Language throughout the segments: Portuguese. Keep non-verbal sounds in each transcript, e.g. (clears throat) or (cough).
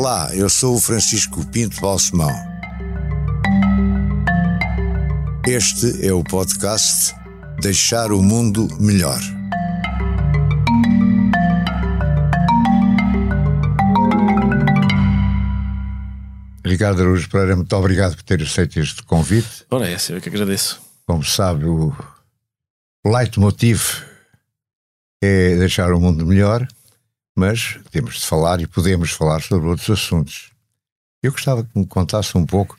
Olá, eu sou o Francisco Pinto Balsemão. Este é o podcast Deixar o Mundo Melhor. Ricardo Araújo Pereira, muito obrigado por ter aceito este convite. Ora, é essa, eu que agradeço. Como sabe, o leitmotiv é deixar o mundo melhor, mas temos de falar e podemos falar sobre outros assuntos. Eu gostava que me contasse um pouco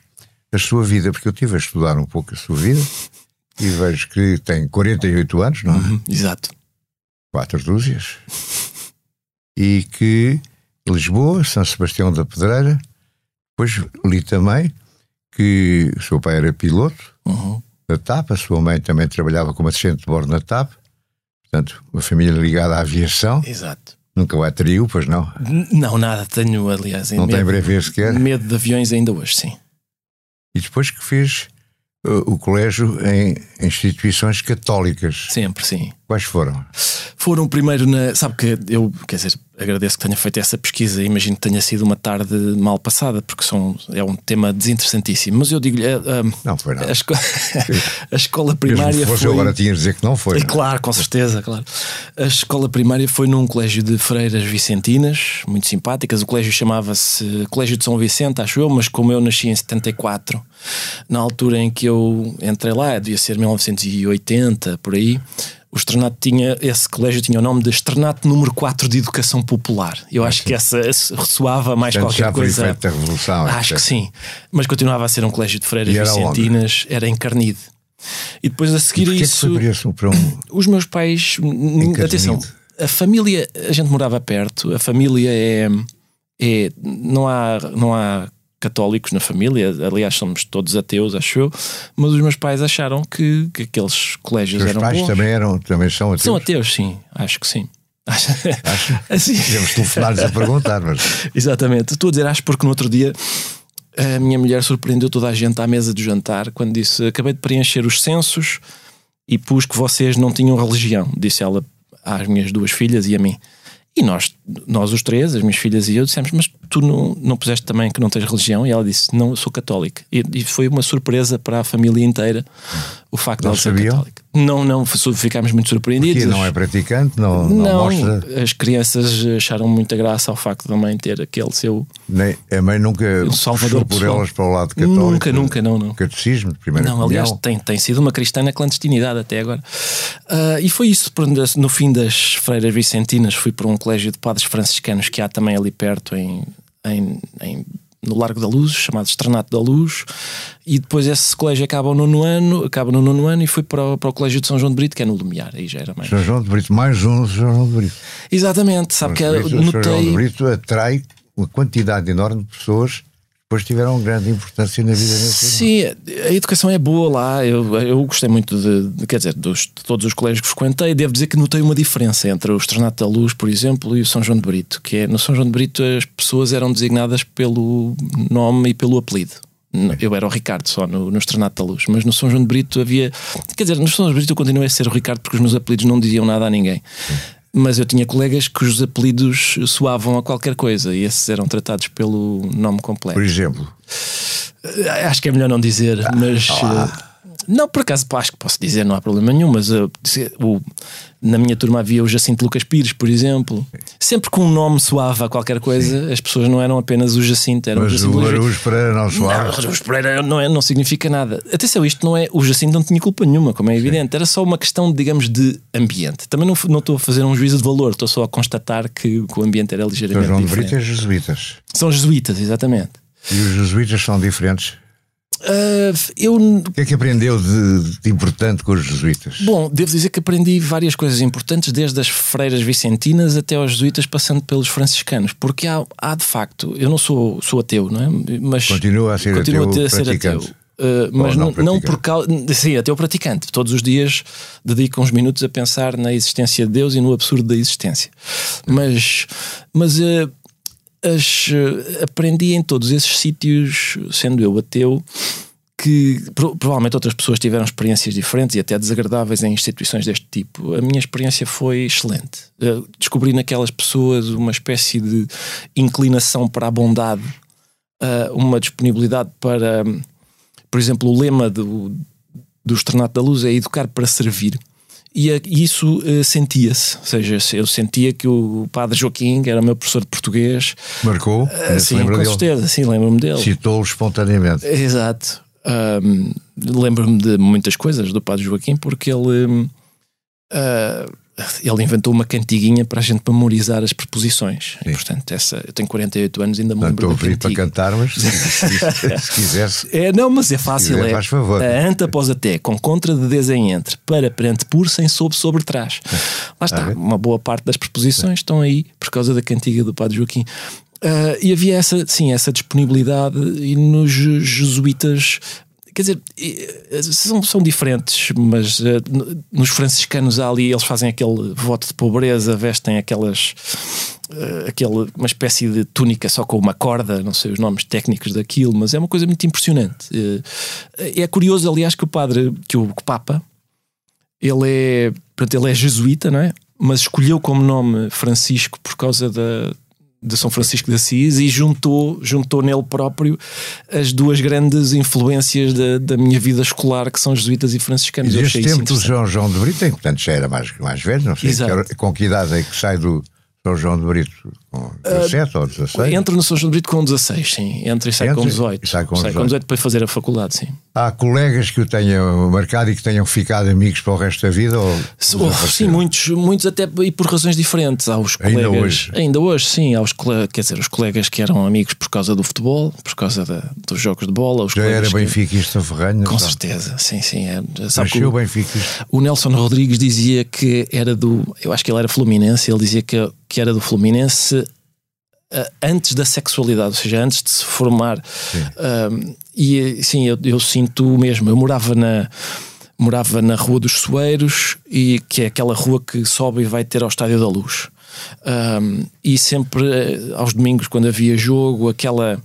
a sua vida, porque eu estive a estudar um pouco a sua vida e vejo que tem 48 anos, não é? Uhum, exato. Quatro dúzias. E que Lisboa, São Sebastião da Pedreira, depois li também que o seu pai era piloto Uhum. da TAP, a sua mãe também trabalhava como assistente de bordo na TAP, portanto, uma família ligada à aviação. Exato. Nunca vai traiu, pois não? Não, nada, tenho, aliás, Não tem medo, brevet sequer. medo de aviões ainda hoje, sim. E depois que fez uh, o colégio em instituições católicas. Sempre, sim. Quais foram? Foram primeiro na. Sabe que eu, quer dizer, agradeço que tenha feito essa pesquisa. Imagino que tenha sido uma tarde mal passada, porque são, é um tema desinteressantíssimo. Mas eu digo-lhe, a, a- Não foi a, nada. esco- (laughs) a escola Mesmo primária que fosse foi. agora tinha de dizer que não foi. É não é? claro, com certeza, claro. A escola primária foi num colégio de freiras vicentinas, muito simpáticas. O colégio chamava-se Colégio de São Vicente, acho eu, mas como eu nasci em 74, na altura em que eu entrei lá, devia ser 1980, por aí. O externato tinha, esse colégio tinha o nome de Externato número 4 de Educação Popular. Eu acho que essa essa ressoava mais Portanto, qualquer já foi coisa. feita a revolução. Acho etc. que sim. Mas continuava a ser um colégio de freiras E era vicentinas, era em Carnide. E depois a seguir que isso. para um... Os meus pais, Encarnido. atenção, a família, a gente morava perto, a família é, é não há não há católicos na família, aliás somos todos ateus, acho eu, mas os meus pais acharam que, que aqueles colégios Os eram pais bons. também, eram, também são ateus. São ateus, sim, acho que sim. (laughs) (laughs) assim, Devemos telefonar-lhes a perguntar, mas (laughs) Exatamente. Estou a dizer, acho porque no outro dia a minha mulher surpreendeu toda a gente à mesa do jantar quando disse: Acabei de preencher os censos e pus que vocês não tinham religião, disse ela às minhas duas filhas e a mim. E nós, nós os três, as minhas filhas e eu, dissemos: Mas tu não, não puseste também que não tens religião? E ela disse: Não, eu sou católica. E, e foi uma surpresa para a família inteira o facto de Não ela ser sabiam? católica. Não, não, ficámos muito surpreendidos. que não é praticante, não, não, Não, mostra. as crianças acharam muita graça ao facto da mãe ter aquele seu Nem, a mãe nunca Um salvador por elas para o lado católico. Nunca, nunca, não, não. Catecismo, de primeira Não, comunhão. aliás, tem, tem sido uma cristã na clandestinidade até agora. Ah, e foi isso, no fim das Freiras Vicentinas, fui para um colégio de padres franciscanos que há também ali perto, em, em, em- no Largo da Luz, chamado Estrenato da Luz. E depois esse colégio acaba no nono ano, acaba no nono ano e fui para o, para o Colégio de São João de Brito, que é no Lumiar. Aí já era mais. São João de Brito, mais um São João de Brito. Exatamente, sabe que São eu Brito- São João de notei. Brito atrai uma quantidade enorme de pessoas que depois tiveram grande importância na vida Sim, a educação é boa lá. Eu, eu gostei muito de, de- quer dizer, dos, de todos os colégios que frequentei. Devo dizer que notei uma diferença entre o Estrenato da Luz, por exemplo, e o São João de Brito. Que é no São João de Brito as pessoas eram designadas pelo nome e pelo apelido. Eu era o Ricardo só no, no Estrenato da Luz, mas no São João de Brito havia. Quer dizer, no São João de Brito eu continuei a ser o Ricardo porque os meus apelidos não diziam nada a ninguém. Mas eu tinha colegas cujos apelidos soavam a qualquer coisa e esses eram tratados pelo nome completo. Por exemplo, Acho que é melhor não dizer, mas. eh, Não, por acaso acho que posso dizer, não há problema nenhum, mas se- o- na minha turma havia o Jacinto Lucas Pires, por exemplo. Sempre com um nome suave a qualquer coisa, as pessoas não eram apenas o Jacinto, eram o mas Jacinto o Araújo Pereira não não, soava. Araújo Pereira não, é, não significa nada. Atenção, isto não é. O Jacinto não tinha culpa nenhuma, como é evidente. Era só uma questão, digamos, de ambiente. Também não, não estou a fazer um juízo de valor, estou só a constatar que, que o ambiente era São ligeiramente João de diferente. Brito é jesuítas. São jesuítas, exatamente. E os jesuítas são diferentes. Ah, eu O que é que aprendeu de, de importante com os jesuítas? Bom, devo dizer que aprendi várias coisas importantes, desde as freiras vicentinas até aos jesuítas, passando pelos franciscanos, porque há, há de facto, eu não sou, sou ateu, não é? Mas Continua a ser ateu a ser praticante. ateu. Uh, mas não não, não por causa. Sim, ateu praticante. Todos os dias dedico uns minutos a pensar na existência de Deus e no absurdo da existência. Mas, mas uh, as, uh, aprendi em todos esses sítios, sendo eu ateu, que provavelmente outras pessoas tiveram experiências diferentes e até desagradáveis em instituições deste tipo. A minha experiência foi excelente. Descobri naquelas pessoas uma espécie de inclinação para a bondade, uma disponibilidade para, por exemplo, o lema do, do Estrenato da Luz é educar para servir. E, isso uh, sentia-se, ou seja, eu sentia que o padre Joaquim, que era meu professor de português, marcou, uh, sim, com certeza, sim, lembro-me dele. Citou-o espontaneamente. Exato. Um, lembro-me de muitas coisas do padre Joaquim, porque ele. Uh, ele inventou uma cantiguinha para a gente memorizar as preposições. E, portanto, essa, eu tenho 48 anos, ainda me lembro não estou a para cantar, mas se, se, se quisesse. (laughs) É, não, mas é fácil. Quiser, é faz favor. A anta após até, com contra de des em entre, para, perante, por, sem, sob, sobre, trás. Lá está, ah, uma boa parte das preposições estão aí por causa da cantiga do Padre Joaquim. Uh, e havia essa, sim, essa disponibilidade, e nos jesuítas quer dizer, são, são diferentes, mas uh, nos franciscanos ali eles fazem aquele voto de pobreza, vestem aquelas. Uh, aquele, uma espécie de túnica só com uma corda, não sei os nomes técnicos daquilo, mas é uma coisa muito impressionante. Uh, é curioso, aliás, que o padre, que o, que o Papa, ele é, portanto, ele é jesuíta, não é? Mas escolheu como nome Francisco por causa da, de São Francisco de Assis e juntou, juntou nele próprio as duas grandes influências da, da minha vida escolar, que são jesuítas e franciscanos. E neste tempo do João João de Brito, em que portanto já era mais, mais velho, não sei que, com que idade é que sai do, são João de Brito com 17 uh, ou 16? Entra no São João de Brito com 16, sim. Entra e sai Entra, com 18. Sai com, sai 18. com 18 para fazer a faculdade, sim. Há colegas que o tenham marcado e que tenham ficado amigos para o resto da vida? Ou oh, sim, muitos, muitos até e por razões diferentes. Há os colegas, ainda hoje? Ainda hoje, sim. Há os, quer dizer, os colegas que eram amigos por causa do futebol, por causa da, dos jogos de bola. Os Já era benfiquista ferranho? Com certeza, sim, sim. É, sabe o, benfiquista. o Nelson Rodrigues dizia que era do. Eu acho que ele era fluminense. Ele dizia que, que era do Fluminense antes da sexualidade, ou seja, antes de se formar. Uh, e sim, eu, eu, sinto o mesmo. Eu morava na, morava na Rua dos Soeiros, e, que é aquela rua que sobe e vai ter ao Estádio da Luz. Um, e sempre eh, aos domingos, quando havia jogo, aquela,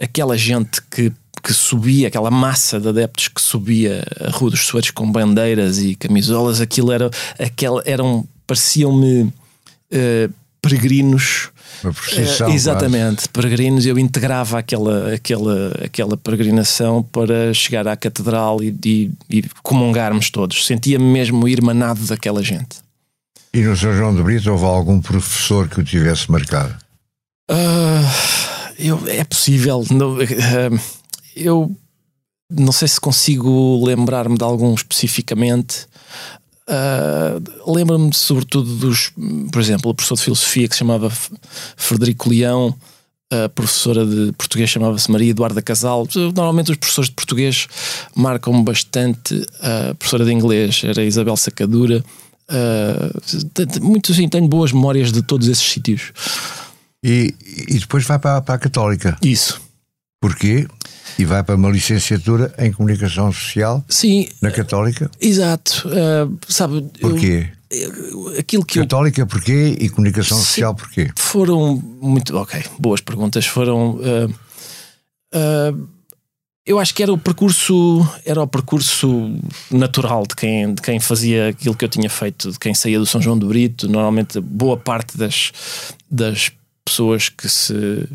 aquela gente que que subia, aquela massa de adeptos que subia a Rua dos Soeiros com bandeiras e camisolas, aquilo era, aquela, eram, pareciam-me uh, peregrinos uma procissão. Uh, exatamente, quase. peregrinos. Eu integrava aquela, aquela, aquela peregrinação para chegar à catedral e, e, e comungarmos todos. Sentia-me mesmo irmanado daquela gente. E no São João de Brito houve algum professor que o tivesse marcado? Uh, eu, é possível. No, uh, eu não sei se consigo lembrar-me de algum especificamente. Uh, Lembro-me sobretudo dos, por exemplo, o professor de filosofia que se chamava Frederico Leão, a professora de português chamava-se Maria Eduarda Casal. Normalmente os professores de português marcam bastante. A professora de inglês era Isabel Sacadura. Uh, muito assim, tenho boas memórias de todos esses sítios. E, e depois vai para, para a Católica. Isso. Porquê? E vai para uma licenciatura em comunicação social Sim, na Católica? Exato. Uh, sabe, Porquê? Eu, aquilo que Católica eu, porquê e comunicação social porquê? Foram muito. Ok, boas perguntas. Foram. Uh, uh, eu acho que era o percurso era o percurso natural de quem, de quem fazia aquilo que eu tinha feito, de quem saía do São João do Brito. Normalmente, boa parte das, das pessoas que se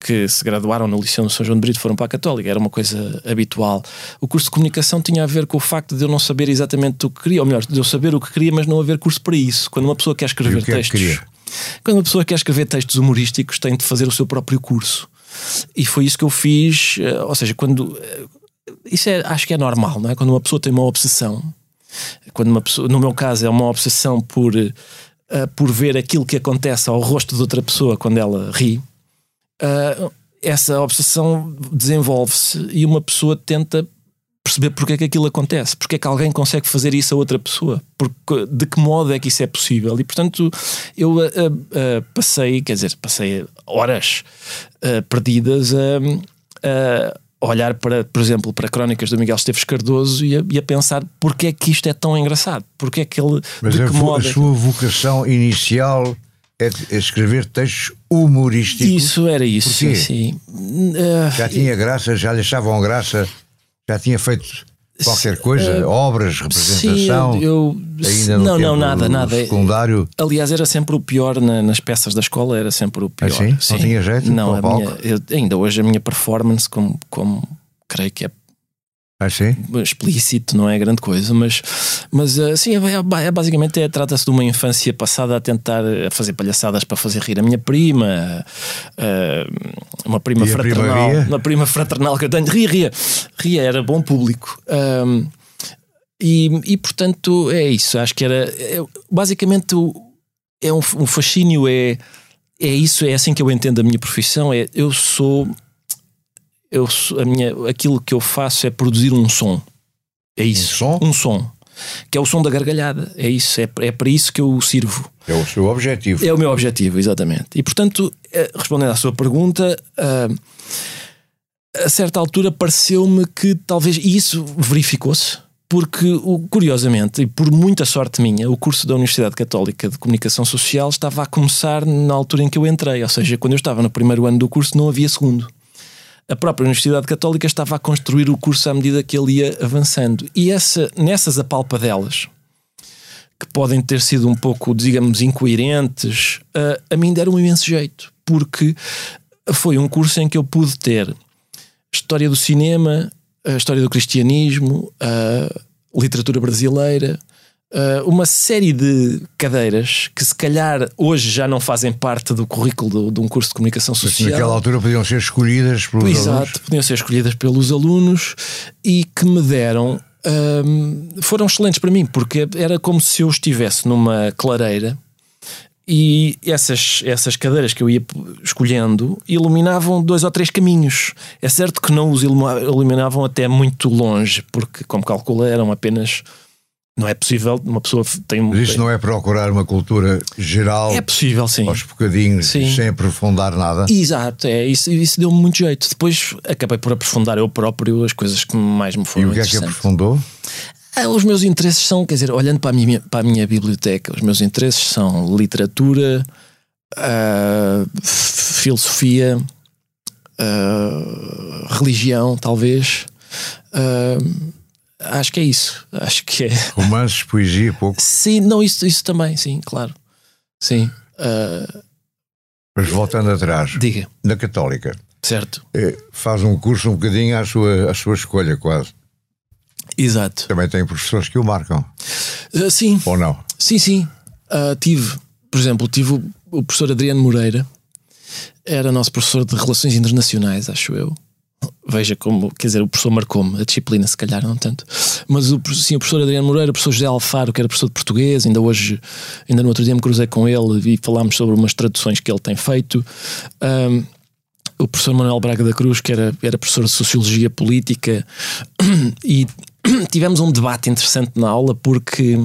que se graduaram no Liceu de São João de Brito foram para a Católica, era uma coisa habitual. O curso de comunicação tinha a ver com o facto de eu não saber exatamente o que queria, ou melhor, de eu saber o que queria, mas não haver curso para isso. Quando uma pessoa quer escrever que textos, é quando uma pessoa quer escrever textos humorísticos, tem de fazer o seu próprio curso. E foi isso que eu fiz, eh, ou seja, quando eh, isso é, acho que é normal, não é? Quando uma pessoa tem uma obsessão, quando uma pessoa, no meu caso, é uma obsessão por, uh, por ver aquilo que acontece ao rosto de outra pessoa quando ela ri uh, essa obsessão desenvolve-se e uma pessoa tenta perceber porque é que aquilo acontece, porque é que alguém consegue fazer isso a outra pessoa, porque, de que modo é que isso é possível. E portanto eu uh, uh, passei, quer dizer, passei horas uh, perdidas a olhar para, por exemplo, para crónicas do Miguel Esteves Cardoso e a, e a, pensar porque é que isto é tão engraçado, porque é que ele. Mas de a, a sua vocação inicial é escrever textos humorísticos. Isso era isso, sim, sim. Uh, já tinha graça, já lhe achavam graça, Já tinha feito qualquer coisa? Uh, obras, representação? Sim, eu, ainda não, não, nada, nada. Secundário? Aliás, era sempre o pior na, nas peças da escola, era sempre o pior. Assim? Sim. Não tinha jeito? Não, minha, eu, ainda hoje a minha performance, como, como creio que é ah, sim? explícito, não é grande coisa, mas, mas assim, é, basicamente é, trata-se de uma infância passada a tentar a fazer palhaçadas para fazer rir a minha prima, uh, uma prima e fraternal, prima uma prima fraternal que eu tenho, ria, ria, ria, era bom público. E, e portanto é isso, acho que era é, basicamente é um, um fascínio, é, é isso, é assim que eu entendo a minha profissão, é eu sou eu, a minha, aquilo que eu faço é produzir um som. É isso. Um som? Um som. Que é o som da gargalhada. É isso. É, é para isso que eu sirvo. É o seu objetivo. É o meu objetivo, exatamente. E portanto, eh, respondendo à sua pergunta, uh, a certa altura pareceu-me que talvez. E isso verificou-se. Porque, curiosamente, e por muita sorte minha, o curso da Universidade Católica de Comunicação Social estava a começar na altura em que eu entrei. Ou seja, quando eu estava no primeiro ano do curso, não havia segundo a própria Universidade Católica estava a construir o curso à medida que ele ia avançando. E essa, nessas apalpadelas, que podem ter sido um pouco, digamos, incoerentes, a, a mim deram um imenso jeito, porque foi um curso em que eu pude ter história do cinema, a história do cristianismo, a literatura brasileira, Uh, uma série de cadeiras que se calhar hoje já não fazem parte do currículo de, de um curso de comunicação social. Mas naquela altura podiam ser escolhidas pelos Exato, alunos. Exato, podiam ser escolhidas pelos alunos e que me deram. Uh, foram excelentes para mim, porque era como se eu estivesse numa clareira e essas, essas cadeiras que eu ia escolhendo iluminavam dois ou três caminhos. É certo que não os iluminavam até muito longe, porque, como calcula, eram apenas não é possível, uma pessoa tem Mas isto não é procurar uma cultura geral. É possível, sim. Aos bocadinhos, sim. sem aprofundar nada. Exato, é, isso, isso deu-me muito jeito. Depois acabei por aprofundar eu próprio as coisas que mais me foram E o que é que aprofundou? Ah, os meus interesses são, quer dizer, olhando para a minha, para a minha biblioteca, os meus interesses são literatura, uh, filosofia, uh, religião, talvez. Uh, Acho que é isso. Acho que é. Romances, poesia, pouco. Sim, não, isso, isso também, sim, claro. Sim. Uh... Mas voltando atrás, Diga. na Católica, certo. É, faz um curso um bocadinho à sua, à sua escolha, quase. Exato. Também tem professores que o marcam. Uh, sim. Ou não? Sim, sim. Uh, tive, por exemplo, tive o, o professor Adriano Moreira, era nosso professor de Relações Internacionais, acho eu veja como, quer dizer, o professor marcou-me, a disciplina se calhar não tanto, mas o, sim, o professor Adriano Moreira, o professor José Alfaro, que era professor de português, ainda hoje, ainda no outro dia me cruzei com ele e falámos sobre umas traduções que ele tem feito. Um, o professor Manuel Braga da Cruz, que era, era professor de Sociologia Política, (clears throat) e (clears throat) tivemos um debate interessante na aula porque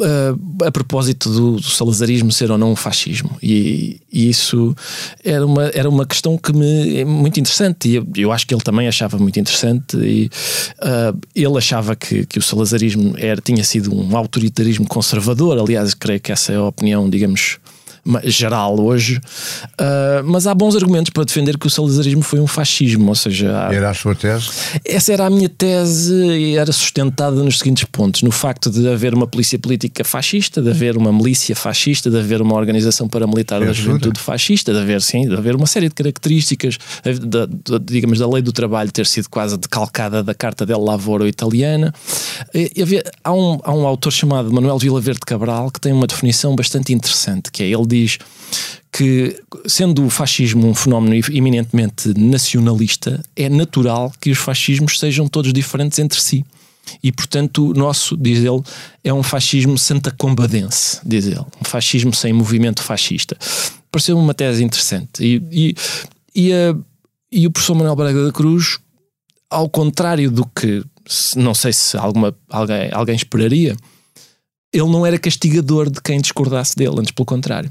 Uh, a propósito do, do, salazarismo ser ou não um fascismo. E, e, isso era uma, era uma questão que me é muito interessante. E eu, eu acho que ele também achava muito interessante. E uh, ele achava que, que o salazarismo era, tinha sido um autoritarismo conservador. Aliás creio que essa é a opinião digamos geral hoje, uh, mas há bons argumentos para defender que o salazarismo foi um fascismo, ou seja... Há... Era a sua tese? Essa era a minha tese e era sustentada nos seguintes pontos, no facto de haver uma polícia política fascista, de haver uma milícia fascista, de haver uma organização paramilitar da juventude fascista, de haver, sim, de haver uma série de características, de, de, digamos, da lei do trabalho ter sido quase decalcada da Carta del Lavoro italiana. E, havia, há, um, há um autor chamado Manuel Verde Cabral que tem uma definição bastante interessante, que é ele diz que, sendo o fascismo um fenómeno eminentemente nacionalista, é natural que os fascismos sejam todos diferentes entre si. E, portanto, o nosso, diz ele, é um fascismo santacombadense, diz ele. Um fascismo sem movimento fascista. Pareceu uma tese interessante. E, e, e, a, e o professor Manuel Braga da Cruz, ao contrário do que, não sei se alguma, alguém, alguém esperaria, ele não era castigador de quem discordasse dele, antes pelo contrário.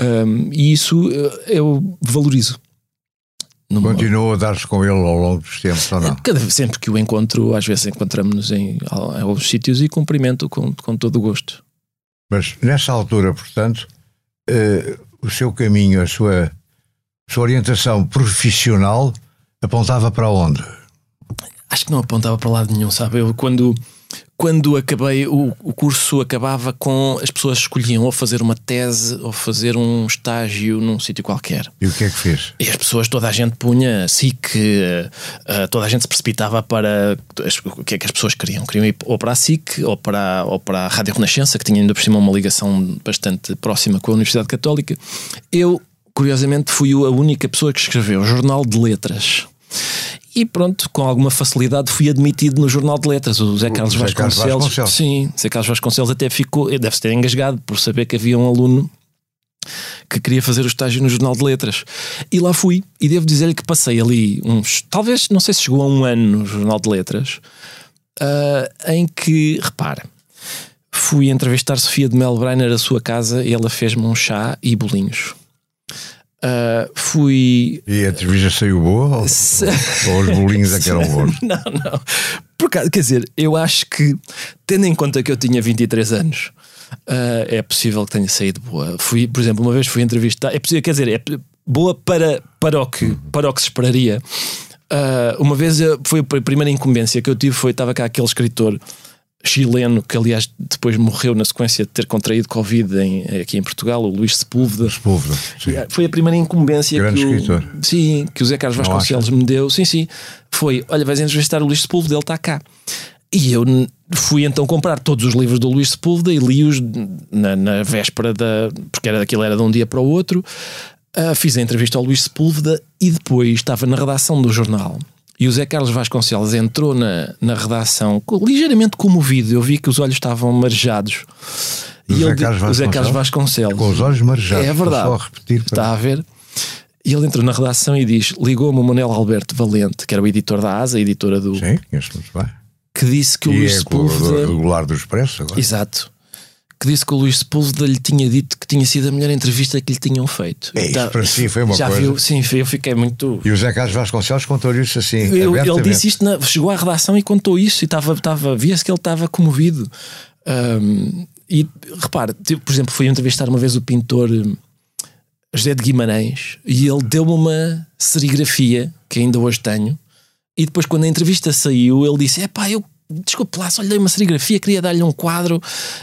Um, e isso eh, eu valorizo. Continua a dar-se com ele ao longo dos tempos ou não? Cada, sempre que o encontro, às vezes encontramos-nos em, em alguns sítios e cumprimento com, com todo o gosto. Mas nessa altura, portanto, uh, o seu caminho, a sua, sua orientação profissional apontava para onde? Acho que não apontava para lado nenhum, sabe? Eu quando quando acabei, o, o curso acabava com as pessoas escolhiam ou fazer uma tese ou fazer um estágio num sítio qualquer. E o que é que fez? E as pessoas, toda a gente punha SIC, uh, toda a gente se precipitava para o que é que as pessoas queriam. Queriam ir ou para a SIC ou para, ou para a Rádio Renascença, que tinha ainda por cima uma ligação bastante próxima com a Universidade Católica. Eu, curiosamente, fui a única pessoa que escreveu Jornal de Letras. E pronto, com alguma facilidade fui admitido no Jornal de Letras. O Zé Carlos, Vasconcelos, Vasconcelos. Sim, Zé Carlos Vasconcelos até ficou, deve-se ter engasgado por saber que havia um aluno que queria fazer o estágio no Jornal de Letras. E lá fui. E devo dizer-lhe que passei ali uns. Talvez, não sei se chegou a um ano no Jornal de Letras, uh, em que, repara, fui entrevistar Sofia de Melbreiner à sua casa e ela fez-me um chá e bolinhos. Uh, fui. E a entrevista saiu boa? Ou, Se... ou os bolinhos é que eram (laughs) bons? não, não. Por causa, quer dizer, eu acho que, tendo em conta que eu tinha 23 anos, uh, é possível que tenha saído boa. Fui, por exemplo, uma vez fui entrevistar. É possível, quer dizer, é boa para, para, o, que, para o que se esperaria. Uh, uma vez foi a primeira incumbência que eu tive foi estava cá aquele escritor chileno, que aliás depois morreu na sequência de ter contraído Covid em, aqui em Portugal, o Luís Sepúlveda. Sepúlveda foi a primeira incumbência Grande que escritor. o, sim, que o Zé Carlos Vasconcelos me deu. Sim, sim. Foi, olha, vais entrevistar o Luís Sepúlveda, ele está cá. E eu fui então comprar todos os livros do Luís Sepúlveda e li-os na, na, véspera da. porque era, aquilo era de um dia para o outro. Uh, fiz a entrevista ao Luís Sepúlveda e depois estava na redação do jornal e o Zé Carlos Vasconcelos entrou na, na redação ligeiramente comovido. Eu vi que os olhos estavam marejados. E Zé, ele, Carlos o Zé Carlos Vasconcelos. Com os olhos marejados. É verdade. Só repetir para... Está a ver? E ele entrou na redação e diz: ligou-me o Manuel Alberto Valente, que era o editor da ASA, editora do. Sim, conheço muito bem. Que disse que e o Luís é Sepúlveda. regular do Expresso agora. Exato que disse que o Luís Sepúlveda lhe tinha dito que tinha sido a melhor entrevista que lhe tinham feito. É, isso tá, para si foi uma já coisa. Viu, sim, eu fiquei muito. E o Zé Carlos Vasconcelos contou isso assim. Eu, ele disse isto, na, chegou à redação e contou isso, e estava, estava, via-se que ele estava comovido. Um, e repare, tipo, por exemplo, fui entrevistar uma vez o pintor hum, José de Guimarães e ele deu-me uma serigrafia que ainda hoje tenho. E depois, quando a entrevista saiu, ele disse: É pá, eu desculpe lá, só lhe dei uma serigrafia, queria dar-lhe um quadro,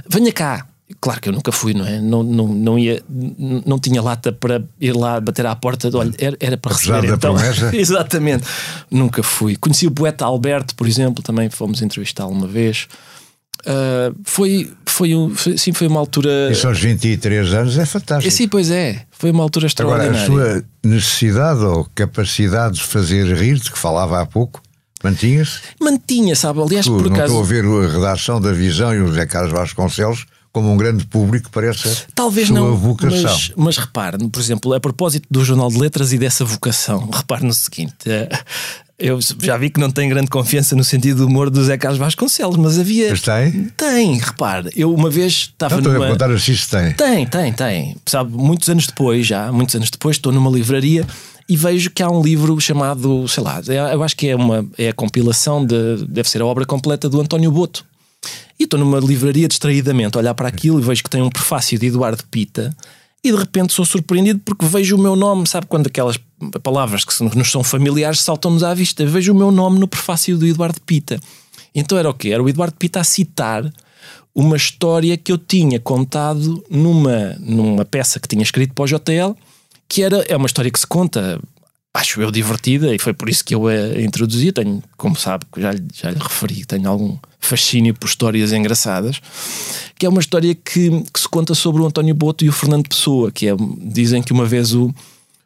venha cá. Claro que eu nunca fui, não é? Não, não, não, ia, não tinha lata para ir lá bater à porta. Olha, era, era para Apesar receber. Da então, promessa. (laughs) exatamente. Nunca fui. Conheci o poeta Alberto, por exemplo, também fomos entrevistá-lo uma vez. Uh, foi, foi, um, foi, sim, foi uma altura. Isso aos 23 anos é fantástico. Sim, pois é. Foi uma altura extraordinária. Agora, a sua necessidade ou capacidade de fazer rir, de que falava há pouco, mantinha-se? Mantinha, sabe? Aliás, tu, por não acaso. estou a ver a redação da Visão e o José Carlos Vasconcelos como um grande público parece Talvez sua não, vocação. Mas, mas repare, por exemplo, a propósito do Jornal de Letras e dessa vocação, repare no seguinte: eh, eu já vi que não tem grande confiança no sentido do humor do Zé Carlos Vasconcelos, mas havia. Mas tem? Tem, repare. Eu uma vez estava não, numa. Estou a assim se tem. Tem, tem, tem. Sabe, muitos anos depois, já, muitos anos depois, estou numa livraria e vejo que há um livro chamado, sei lá, eu acho que é, uma, é a compilação, de, deve ser a obra completa do António Boto. E estou numa livraria distraídamente a olhar para aquilo e vejo que tem um prefácio de Eduardo Pita e de repente sou surpreendido porque vejo o meu nome, sabe quando aquelas palavras que nos são familiares saltam-nos à vista, vejo o meu nome no prefácio do Eduardo Pita. Então era o quê? Era o Eduardo Pita a citar uma história que eu tinha contado numa, numa peça que tinha escrito para o JL, que era, é uma história que se conta acho eu divertida e foi por isso que eu a introduzi. Tenho, como sabe, já, já lhe referi, tenho algum fascínio por histórias engraçadas, que é uma história que, que se conta sobre o António Boto e o Fernando Pessoa, que é, dizem que uma vez o,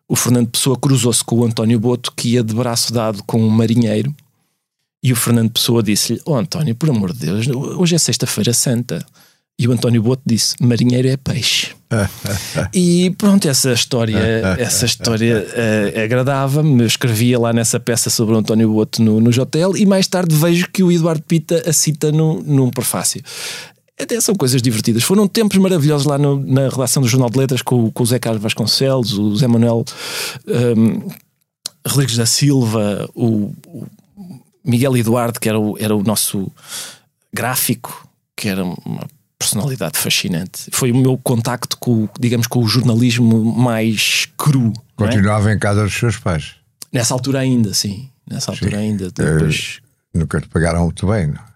o Fernando Pessoa cruzou-se com o António Boto que ia de braço dado com um marinheiro e o Fernando Pessoa disse-lhe, oh António, por amor de Deus, hoje é sexta-feira santa. E o António Boto disse: marinheiro é peixe. (laughs) e pronto, essa história, essa história uh, agradava-me. Escrevia lá nessa peça sobre o António Boto no, no Jotel e mais tarde vejo que o Eduardo Pita a cita no, num prefácio. Até são coisas divertidas. Foram tempos maravilhosos lá no, na relação do Jornal de Letras com, com o Zé Carlos Vasconcelos, o Zé Manuel um, Rodrigues da Silva, o, o, Miguel Eduardo, que era o, era o nosso gráfico, que era uma personalidade fascinante. Foi o meu contacto com, digamos, com o jornalismo mais cru. Continuava é? em casa dos seus pais. Nessa altura ainda, sim. Nessa altura sim. ainda. Depois Nunca te pagaram muito bem, não?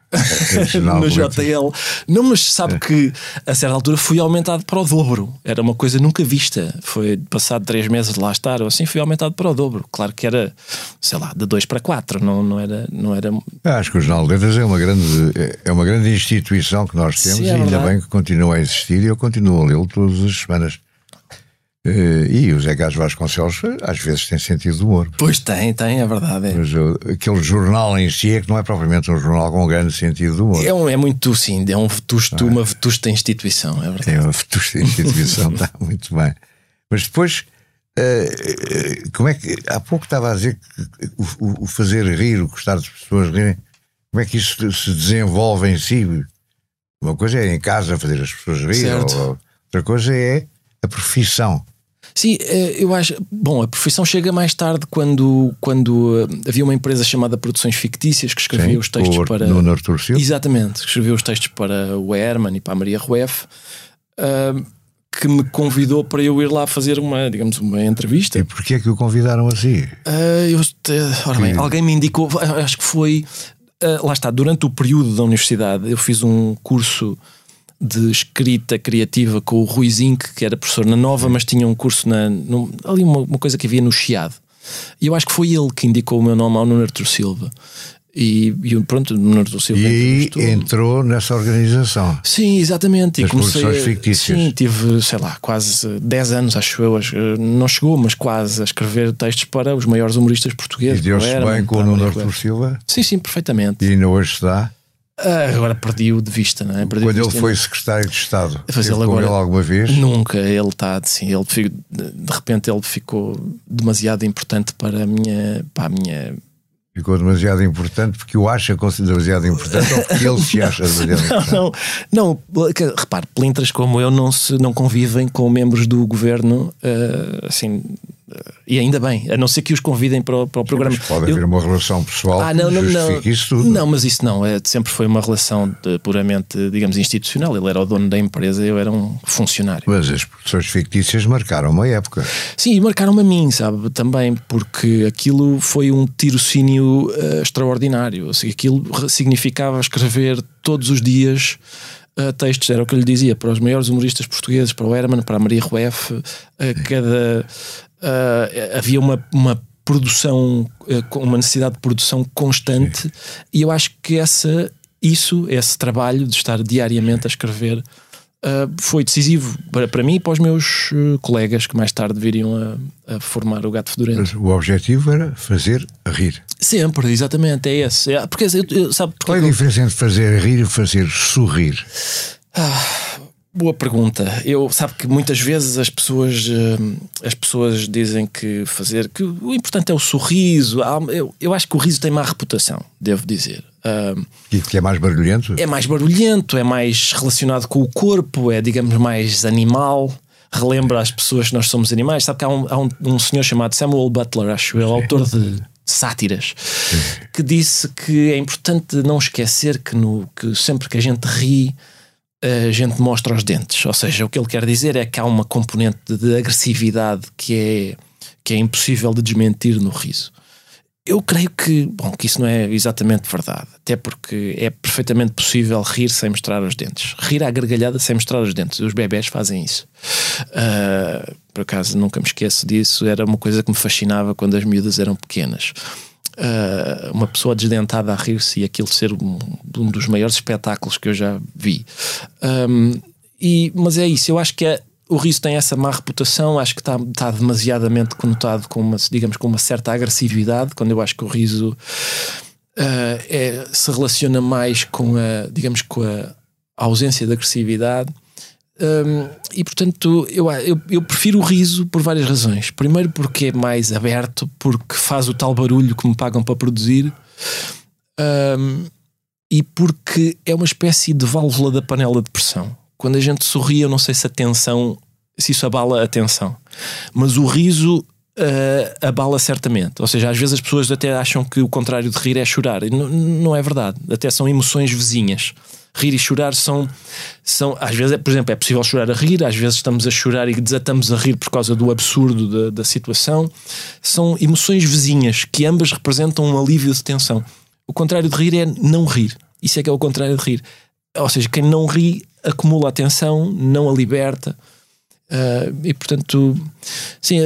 No JL. Não, mas sabe é. que a certa altura fui aumentado para o dobro. Era uma coisa nunca vista. Foi passado três meses de lá estar, ou assim, fui aumentado para o dobro. Claro que era, sei lá, de dois para quatro. Não, não era. Não era... Acho que o Jornal de Letras é uma grande, é uma grande instituição que nós temos Sim, é e ainda bem que continua a existir e eu continuo a lê-lo todas as semanas. Uh, e o Zé Gás Vasconcelos às vezes tem sentido de humor. Pois tem, tem, é verdade. É. Mas uh, aquele jornal em si é que não é propriamente um jornal com um grande sentido de humor. É, um, é muito, sim, é um vetusto, é? uma vetusta instituição, é verdade. É uma vetusta instituição, está (laughs) muito bem. Mas depois, uh, como é que. Há pouco estava a dizer que o, o, fazer rir, o gostar das pessoas rirem, como é que isso se desenvolve em si? Uma coisa é em casa fazer as pessoas rirem, outra coisa é a profissão. Sim, eh, eu acho. Bom, a profissão chega mais tarde quando, quando eh, havia uma empresa chamada Produções Fictícias que escrevia Sim, os textos para. No Artur Silva. Exatamente, que escrevia os textos para o Herman e para a Maria Rueff. Uh, que me convidou para eu ir lá fazer uma, digamos, uma entrevista. E porquê é que o convidaram assim? Uh, eu, ora bem, alguém me indicou, acho que foi, uh, lá está, durante o período da universidade, eu fiz um curso de escrita criativa com o Rui Zinc, que era professor na Nova, mas tinha um curso na, no, ali uma, uma, coisa que havia no Chiado. E eu acho que foi ele que indicou o meu nome ao Nuno Artur Silva. E, e pronto, o Nuno Artur Silva e entrou nessa organização. Sim, exatamente. E comecei, fictícias. Sim, tive, sei lá, quase 10 anos, acho eu, não chegou, mas quase a escrever textos para os maiores humoristas portugueses. E deu-se bem com o Nuno Artur Silva? Sim, sim, perfeitamente. E ainda hoje se dá? Ah, agora perdi-o de vista, não é? Perdi Quando ele foi secretário de Estado, Mas ele agora, ele alguma vez? Nunca, ele está assim, ele de repente ele ficou demasiado importante para a minha, para a minha ficou demasiado importante porque o acha demasiado importante ou porque ele se acha demasiado (laughs) importante? Não, não, não repare, plintras como eu não, se, não convivem com membros do governo uh, assim e ainda bem, a não ser que os convidem para o, para o programa. Mas pode haver uma relação pessoal ah, não, não, não, isso tudo. Não, mas isso não, é, sempre foi uma relação de, puramente, digamos, institucional. Ele era o dono da empresa, eu era um funcionário. Mas as produções fictícias marcaram uma época. Sim, marcaram-me a mim, sabe? Também, porque aquilo foi um tirocínio uh, extraordinário. Aquilo significava escrever todos os dias. Uh, textos, era o que eu lhe dizia, para os maiores humoristas portugueses, para o Herman, para a Maria Rueff, uh, cada, uh, havia uma, uma produção, uh, uma necessidade de produção constante, Sim. e eu acho que essa, isso, esse trabalho de estar diariamente a escrever. Uh, foi decisivo para, para mim e para os meus colegas que mais tarde viriam a, a formar o Gato Fedorento. O objetivo era fazer rir. Sempre, exatamente, é esse. É, porque, sabe, porque Qual é a diferença entre fazer rir e fazer sorrir? Ah, Boa pergunta. Eu sabe que muitas vezes as pessoas eh, as pessoas dizem que fazer que o importante é o sorriso. Eu, eu acho que o riso tem má reputação, devo dizer. E que é mais barulhento? É mais barulhento, é mais relacionado com o corpo, é digamos mais animal. Relembra as pessoas que nós somos animais. Sabe que há um, há um, um senhor chamado Samuel Butler, acho eu, autor de sátiras, Sim. que disse que é importante não esquecer que, no, que sempre que a gente ri a gente mostra os dentes. Ou seja, o que ele quer dizer é que há uma componente de agressividade que é, que é impossível de desmentir no riso. Eu creio que, bom, que isso não é exatamente verdade, até porque é perfeitamente possível rir sem mostrar os dentes. Rir à gargalhada sem mostrar os dentes. Os bebés fazem isso. Uh, por acaso nunca me esqueço disso, era uma coisa que me fascinava quando as miúdas eram pequenas uh, uma pessoa desdentada a rir-se e aquilo ser um, um, dos maiores espetáculos que eu já vi. Um, e, mas é isso, eu acho que é, o riso tem essa má reputação, acho que está, demasiadamente conotado com uma, digamos, com uma certa agressividade, quando eu acho que o riso uh, é, se relaciona mais com a, digamos, com a ausência de agressividade um, e portanto, eu, eu, eu, prefiro o riso por várias razões. Primeiro, porque é mais aberto, porque faz o tal barulho que me pagam para produzir, um, e porque é uma espécie de válvula da panela de pressão. Quando a gente sorri, eu não sei se a tensão, se isso abala a tensão, mas o riso uh, abala certamente. Ou seja, às vezes as pessoas até acham que o contrário de rir é chorar. E não é verdade. Até são emoções vizinhas rir e chorar são, são às vezes, por exemplo, é possível chorar a rir, às vezes estamos a chorar e desatamos a rir por causa do absurdo da, da situação. São emoções vizinhas que ambas representam um alívio de tensão. O contrário de rir é não rir. Isso é que é o contrário de rir. Ou seja, quem não ri acumula atenção, não a liberta. Uh, e portanto, sim,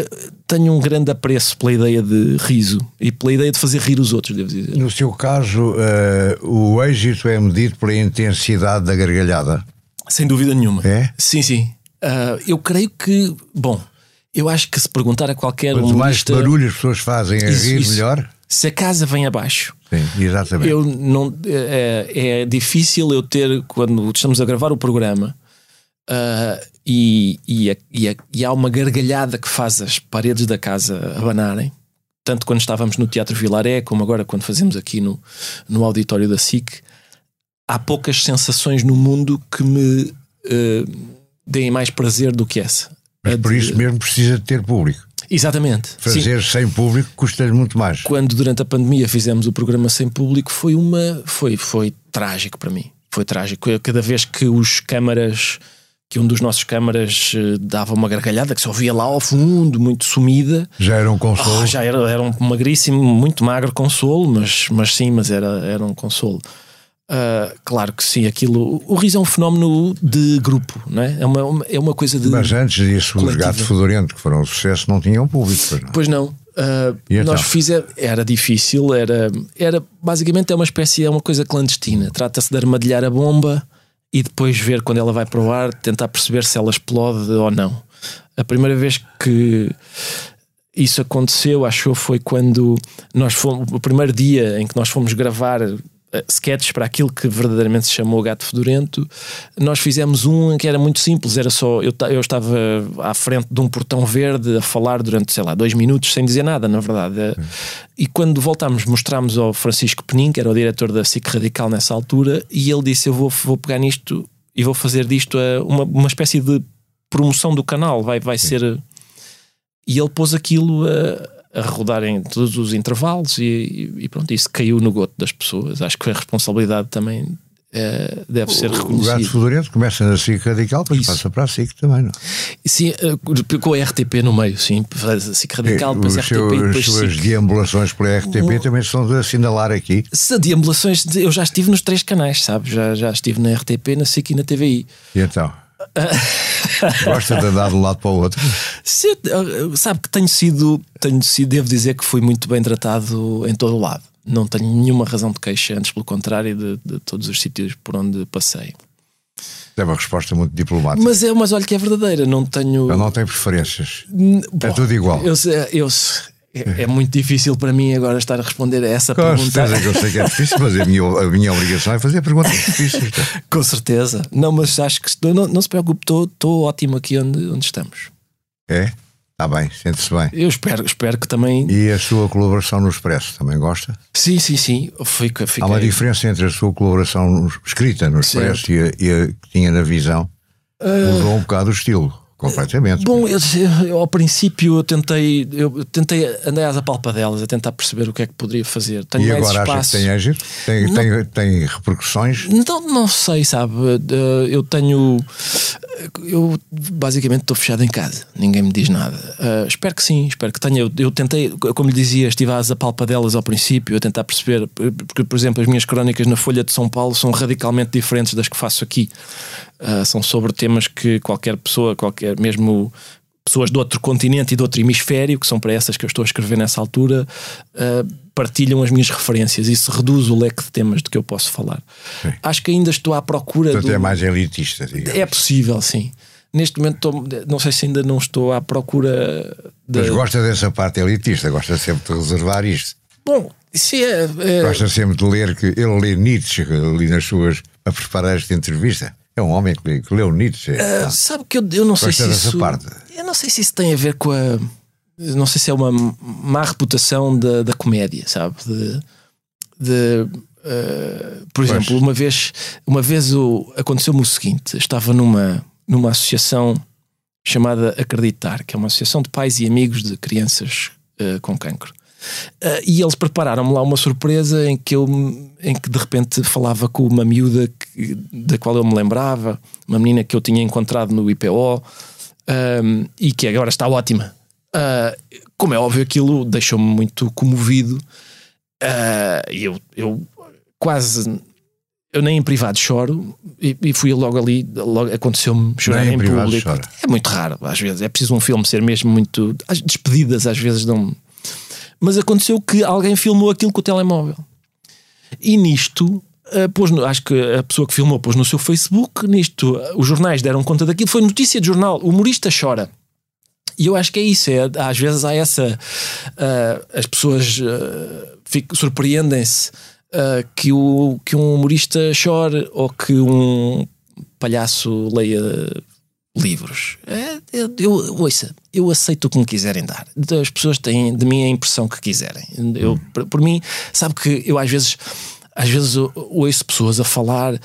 tenho um grande apreço pela ideia de riso e pela ideia de fazer rir os outros, devo dizer. No seu caso, uh, o êxito é medido pela intensidade da gargalhada? Sem dúvida nenhuma. É? Sim, sim. Uh, eu creio que, bom, eu acho que se perguntar a qualquer Quanto mais barulho as pessoas fazem a isso, rir, isso. melhor. Se a casa vem abaixo, Sim, exatamente. Eu não, é, é difícil eu ter, quando estamos a gravar o programa, uh, e, e, e, e, há uma gargalhada que faz as paredes da casa abanarem, tanto quando estávamos no Teatro Vilaré, como agora quando fazemos aqui no, no auditório da SIC, há poucas sensações no mundo que me uh, deem mais prazer do que essa. Mas por isso mesmo precisa de ter público. Exatamente. Fazer Sim. sem público custa-lhe muito mais. Quando durante a pandemia fizemos o programa sem público foi uma foi foi trágico para mim. Foi trágico. Cada vez que os câmaras que um dos nossos câmaras eh, dava uma gargalhada que se ouvia lá ao fundo, muito sumida. Já era um consolo? Oh, já era, era um magríssimo, muito magro consolo, mas, mas sim, mas era, era um consolo. Uh, claro que sim, aquilo. O riso é um fenómeno de grupo, não é? É uma, é uma coisa de. Mas antes disso, coletiva. os gatos fedorentos, que foram um sucesso, não tinham público. Pois não. Pois não. Uh, então? nós fizemos, era difícil, era, era basicamente é uma espécie, é uma coisa clandestina. Trata-se de armadilhar a bomba e depois ver quando ela vai para o ar, tentar perceber se ela explode ou não. A primeira vez que isso aconteceu, acho foi quando nós fomos, o primeiro dia em que nós fomos gravar sketches para aquilo que verdadeiramente se chamou Gato Fedorento. Nós fizemos um que era muito simples, era só eu, eu estava à frente de um portão verde a falar durante, sei lá, dois minutos sem dizer nada, na verdade. E quando voltámos, mostramos ao Francisco Penin, que era o diretor da SIC Radical nessa altura, e ele disse: Eu vou, vou pegar nisto e vou fazer disto uma, uma espécie de promoção do canal, vai, vai ser. E ele pôs aquilo a a rodar em todos os intervalos e, e, pronto, isso caiu no goto das pessoas. Acho que a responsabilidade também é, deve ser reconhecida. O gato fedorento começa na SIC radical, depois isso. passa para a SIC também, não? Sim, eh, com a RTP no meio, sim. Faz a SIC radical, depois RTP seu, e depois As suas deambulações pela RTP também são de assinalar aqui. Se deambulações, eu já estive nos três canais, sabe? Já, já estive na RTP, na SIC e na TVI. E então? (laughs) Gosta de andar de um lado para o outro? sabe que tenho sido, tenho sido, devo dizer que fui muito bem tratado em todo o lado. Não tenho nenhuma razão de queixa, antes pelo contrário, de, de todos os sítios por onde passei. É uma resposta muito diplomática. Mas, é, mas olha que é verdadeira, não tenho. Eu não tenho preferências. Bom, é tudo igual. Eu, eu, é, é, muito difícil para mim agora estar a responder a essa Com pergunta. Com certeza eu sei que é difícil, mas a minha, a minha obrigação é fazer perguntas difíceis. (laughs) Com certeza. Não, mas acho que não, não se preocupe, estou ótimo aqui onde, onde estamos. É? Está bem, sente-se bem. Eu espero, espero que também. E a sua colaboração no Expresso também gosta? Sim, sim, sim. Fica... Há uma diferença entre a sua colaboração escrita no Expresso e a, e a, que tinha na visão. Uh... Mudou um bocado o estilo. Completamente. Bom, eu, eu, ao princípio eu tentei, eu tentei andar às apalpadelas a tentar perceber o que é que poderia fazer. Tenho e mais agora espaço. acha que tem êxito? Tem, não, tem, tem repercussões? Não, não sei, sabe? Eu tenho. Eu basicamente estou fechado em casa, ninguém me diz nada. Uh, espero que sim, espero que tenha. Eu, eu, tentei, como lhe dizia, estive às apalpadelas ao princípio, a tentar perceber, porque, por exemplo, as minhas crónicas na Folha de São Paulo são radicalmente diferentes das que faço aqui. Uh, são sobre temas que qualquer pessoa, qualquer mesmo pessoas de outro continente e de outro hemisfério, que são para essas que eu estou a escrever nessa altura, uh, partilham as minhas referências. Isso reduz o leque de temas de que eu posso falar. Sim. Acho que ainda estou à procura. Portanto, do... é mais elitista, digamos. É possível, sim. Neste momento, estou, não sei se ainda não estou à procura. De... Mas gosta dessa parte elitista, gosta sempre de reservar isto. Bom, se é, é... Gosta sempre de ler que ele lê Nietzsche ali nas suas. a preparar esta entrevista. É um homem que, que leu Nietzsche. Uh, sabe que eu, eu não sei se isso. Parte. Eu não sei se isso tem a ver com a. Não sei se é uma má reputação da, da comédia, sabe? De. de uh, por exemplo, pois. uma vez, uma vez aconteceu-me o seguinte: estava numa, numa associação chamada Acreditar, que é uma associação de pais e amigos de crianças uh, com cancro. Uh, e eles prepararam-me lá uma surpresa em que eu em que de repente falava com uma miúda que, da qual eu me lembrava, uma menina que eu tinha encontrado no IPO um, e que agora está ótima. Uh, como é óbvio, aquilo deixou-me muito comovido Uh, eu, eu quase. Eu nem em privado choro e, e fui logo ali, logo aconteceu-me chorar Nem em público. chora. É muito raro, às vezes. É preciso um filme ser mesmo muito. As despedidas às vezes não. Mas aconteceu que alguém filmou aquilo com o telemóvel. E nisto, ah, pôs no- acho que a pessoa que filmou pôs no seu Facebook. Nisto, ah, os jornais deram conta daquilo. Foi notícia de jornal. O humorista chora. E eu acho que é isso. É, às vezes há essa. ah, as pessoas surpreendem-se que, o, que um humorista chore ou que um palhaço leia livros. É, eu, eu, ouça, eu aceito o que me quiserem dar. As pessoas têm de mim a impressão que quiserem. Eu, por, por mim, sabe que eu às vezes, às vezes ou- ouço pessoas a falar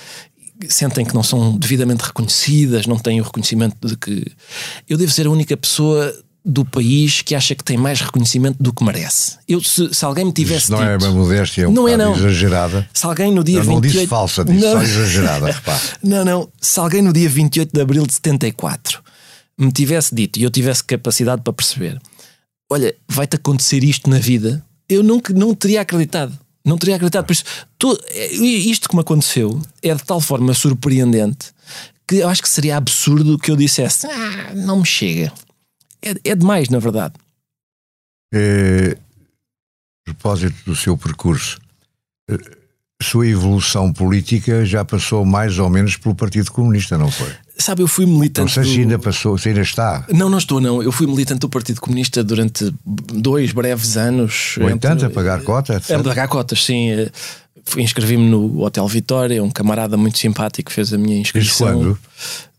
sentem que não são devidamente reconhecidas, não têm o reconhecimento de que eu devo ser a única pessoa do país que acha que tem mais reconhecimento do que merece. Eu, se, se alguém me tivesse Isso não é dito, uma modéstia, é um Não é, não. exagerada. se alguém no dia Eu não 28 disse falsa, disse Não. só exagerada, repare. (laughs) Não, não. Se alguém no dia 28 de abril de 74 me tivesse dito e eu tivesse capacidade para perceber, olha, vai-te acontecer isto na vida, eu nunca não teria acreditado. Não teria acreditado. Por isso, tu- é, isto que me aconteceu é de tal forma surpreendente que eu acho que seria absurdo que eu dissesse: Ah, não me chega. É, é demais, na verdade. A propósito do seu percurso, eh, sua evolução política já passou mais ou menos pelo Partido Comunista, não foi? Sabe, eu fui Não militante. sei se ainda passou, se ainda está. Não, não estou, não. Eu fui militante do Partido Comunista durante dois breves anos. No Entre- entanto, a pagar cota, etc. É, pagar cotas, sim. Fui- Inscrevi-me no Hotel Vitória, um camarada muito simpático fez a minha inscrição. quando?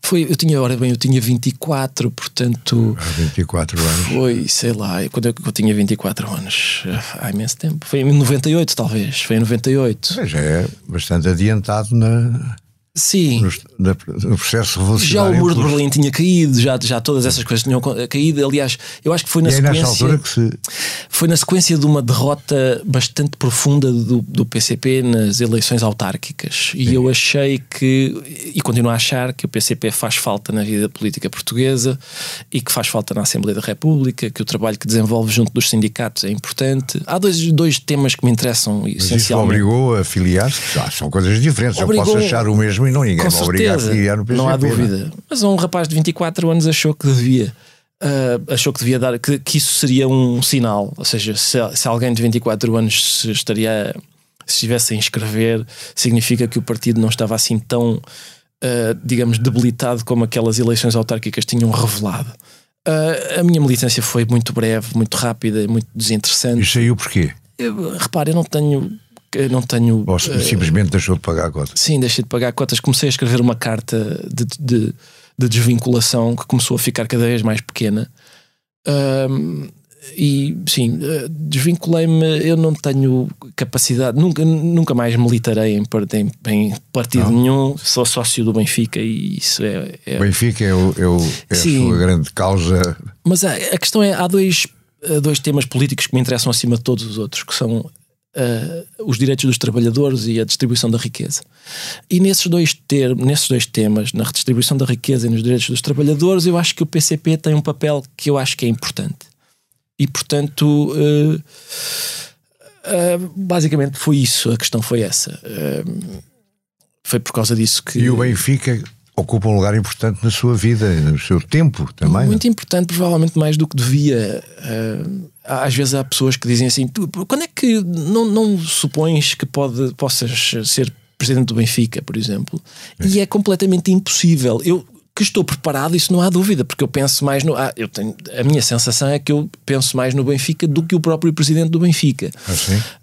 Foi, eu tinha, ora bem, eu tinha 24, portanto. Há 24 anos. Foi, sei lá, quando eu, eu tinha 24 anos, há imenso tempo. Foi em 98, talvez. Foi em 98. Mas já é bastante adiantado na, Sim. no, na- no processo Já o revolucionário. muro de Berlim tinha caído, já, já todas essas coisas tinham caído. Aliás, eu acho que foi na E é sequência. altura que se. Foi na sequência de uma derrota bastante profunda do, do PCP nas eleições autárquicas. E eu achei que, e continuo a achar, que o PCP faz falta na vida política portuguesa e que faz falta na Assembleia da República, que o trabalho que desenvolve junto dos sindicatos é importante. Há dois, dois temas que me interessam Mas isso essencialmente. obrigou a filiar-se. Ah, são coisas diferentes. Obrigou- Eu posso achar o mesmo e não ninguém Com me obriga a certeza, filiar no PCP. não há não é? dúvida. Mas um rapaz de 24 anos achou que devia. ah, achou que devia dar que, que isso seria um sinal, ou seja, se, se alguém de 24 anos se estaria se estivesse a inscrever, significa que o partido não estava assim tão, ah, digamos, debilitado como aquelas eleições autárquicas tinham revelado. Ah, a minha militância foi muito breve, muito rápida, muito desinteressante. E saiu porquê? Eu, repare, eu não tenho, não tenho Ou se- simplesmente deixou de pagar a cota? Sim, deixei de pagar cotas. Comecei a escrever uma carta de, de, de desvinculação que começou a ficar cada vez mais pequena. Ahm, e sim, eh, desvinculei-me. Eu não tenho capacidade, nunca, nunca mais militarei em, em, em partido Não. nenhum. Sou sócio do Benfica e isso é. é- Benfica é, o, é, o- é a sua grande causa. Mas a, a questão é: há dois, eh, dois temas políticos que me interessam acima de todos os outros, que são eh, os direitos dos trabalhadores e a distribuição da riqueza. E nesses dois, ter, nesses dois temas, na redistribuição da riqueza e nos direitos dos trabalhadores, eu acho que o PCP tem um papel que eu acho que é importante. E portanto. eh, eh, basicamente foi isso, a questão foi essa. Foi por causa disso que. E o Benfica ocupa um lugar importante na sua vida, no seu tempo também. Muito importante, provavelmente mais do que devia. Às vezes há pessoas que dizem assim: tu, quando é que não, não supões que pode, possas ser presidente do Benfica, por exemplo? E é completamente impossível. Eu que estou preparado, isso não há dúvida, porque eu penso mais no. Ah, eu tenho, a minha sensação é que eu penso mais no Benfica do que o próprio presidente do Benfica.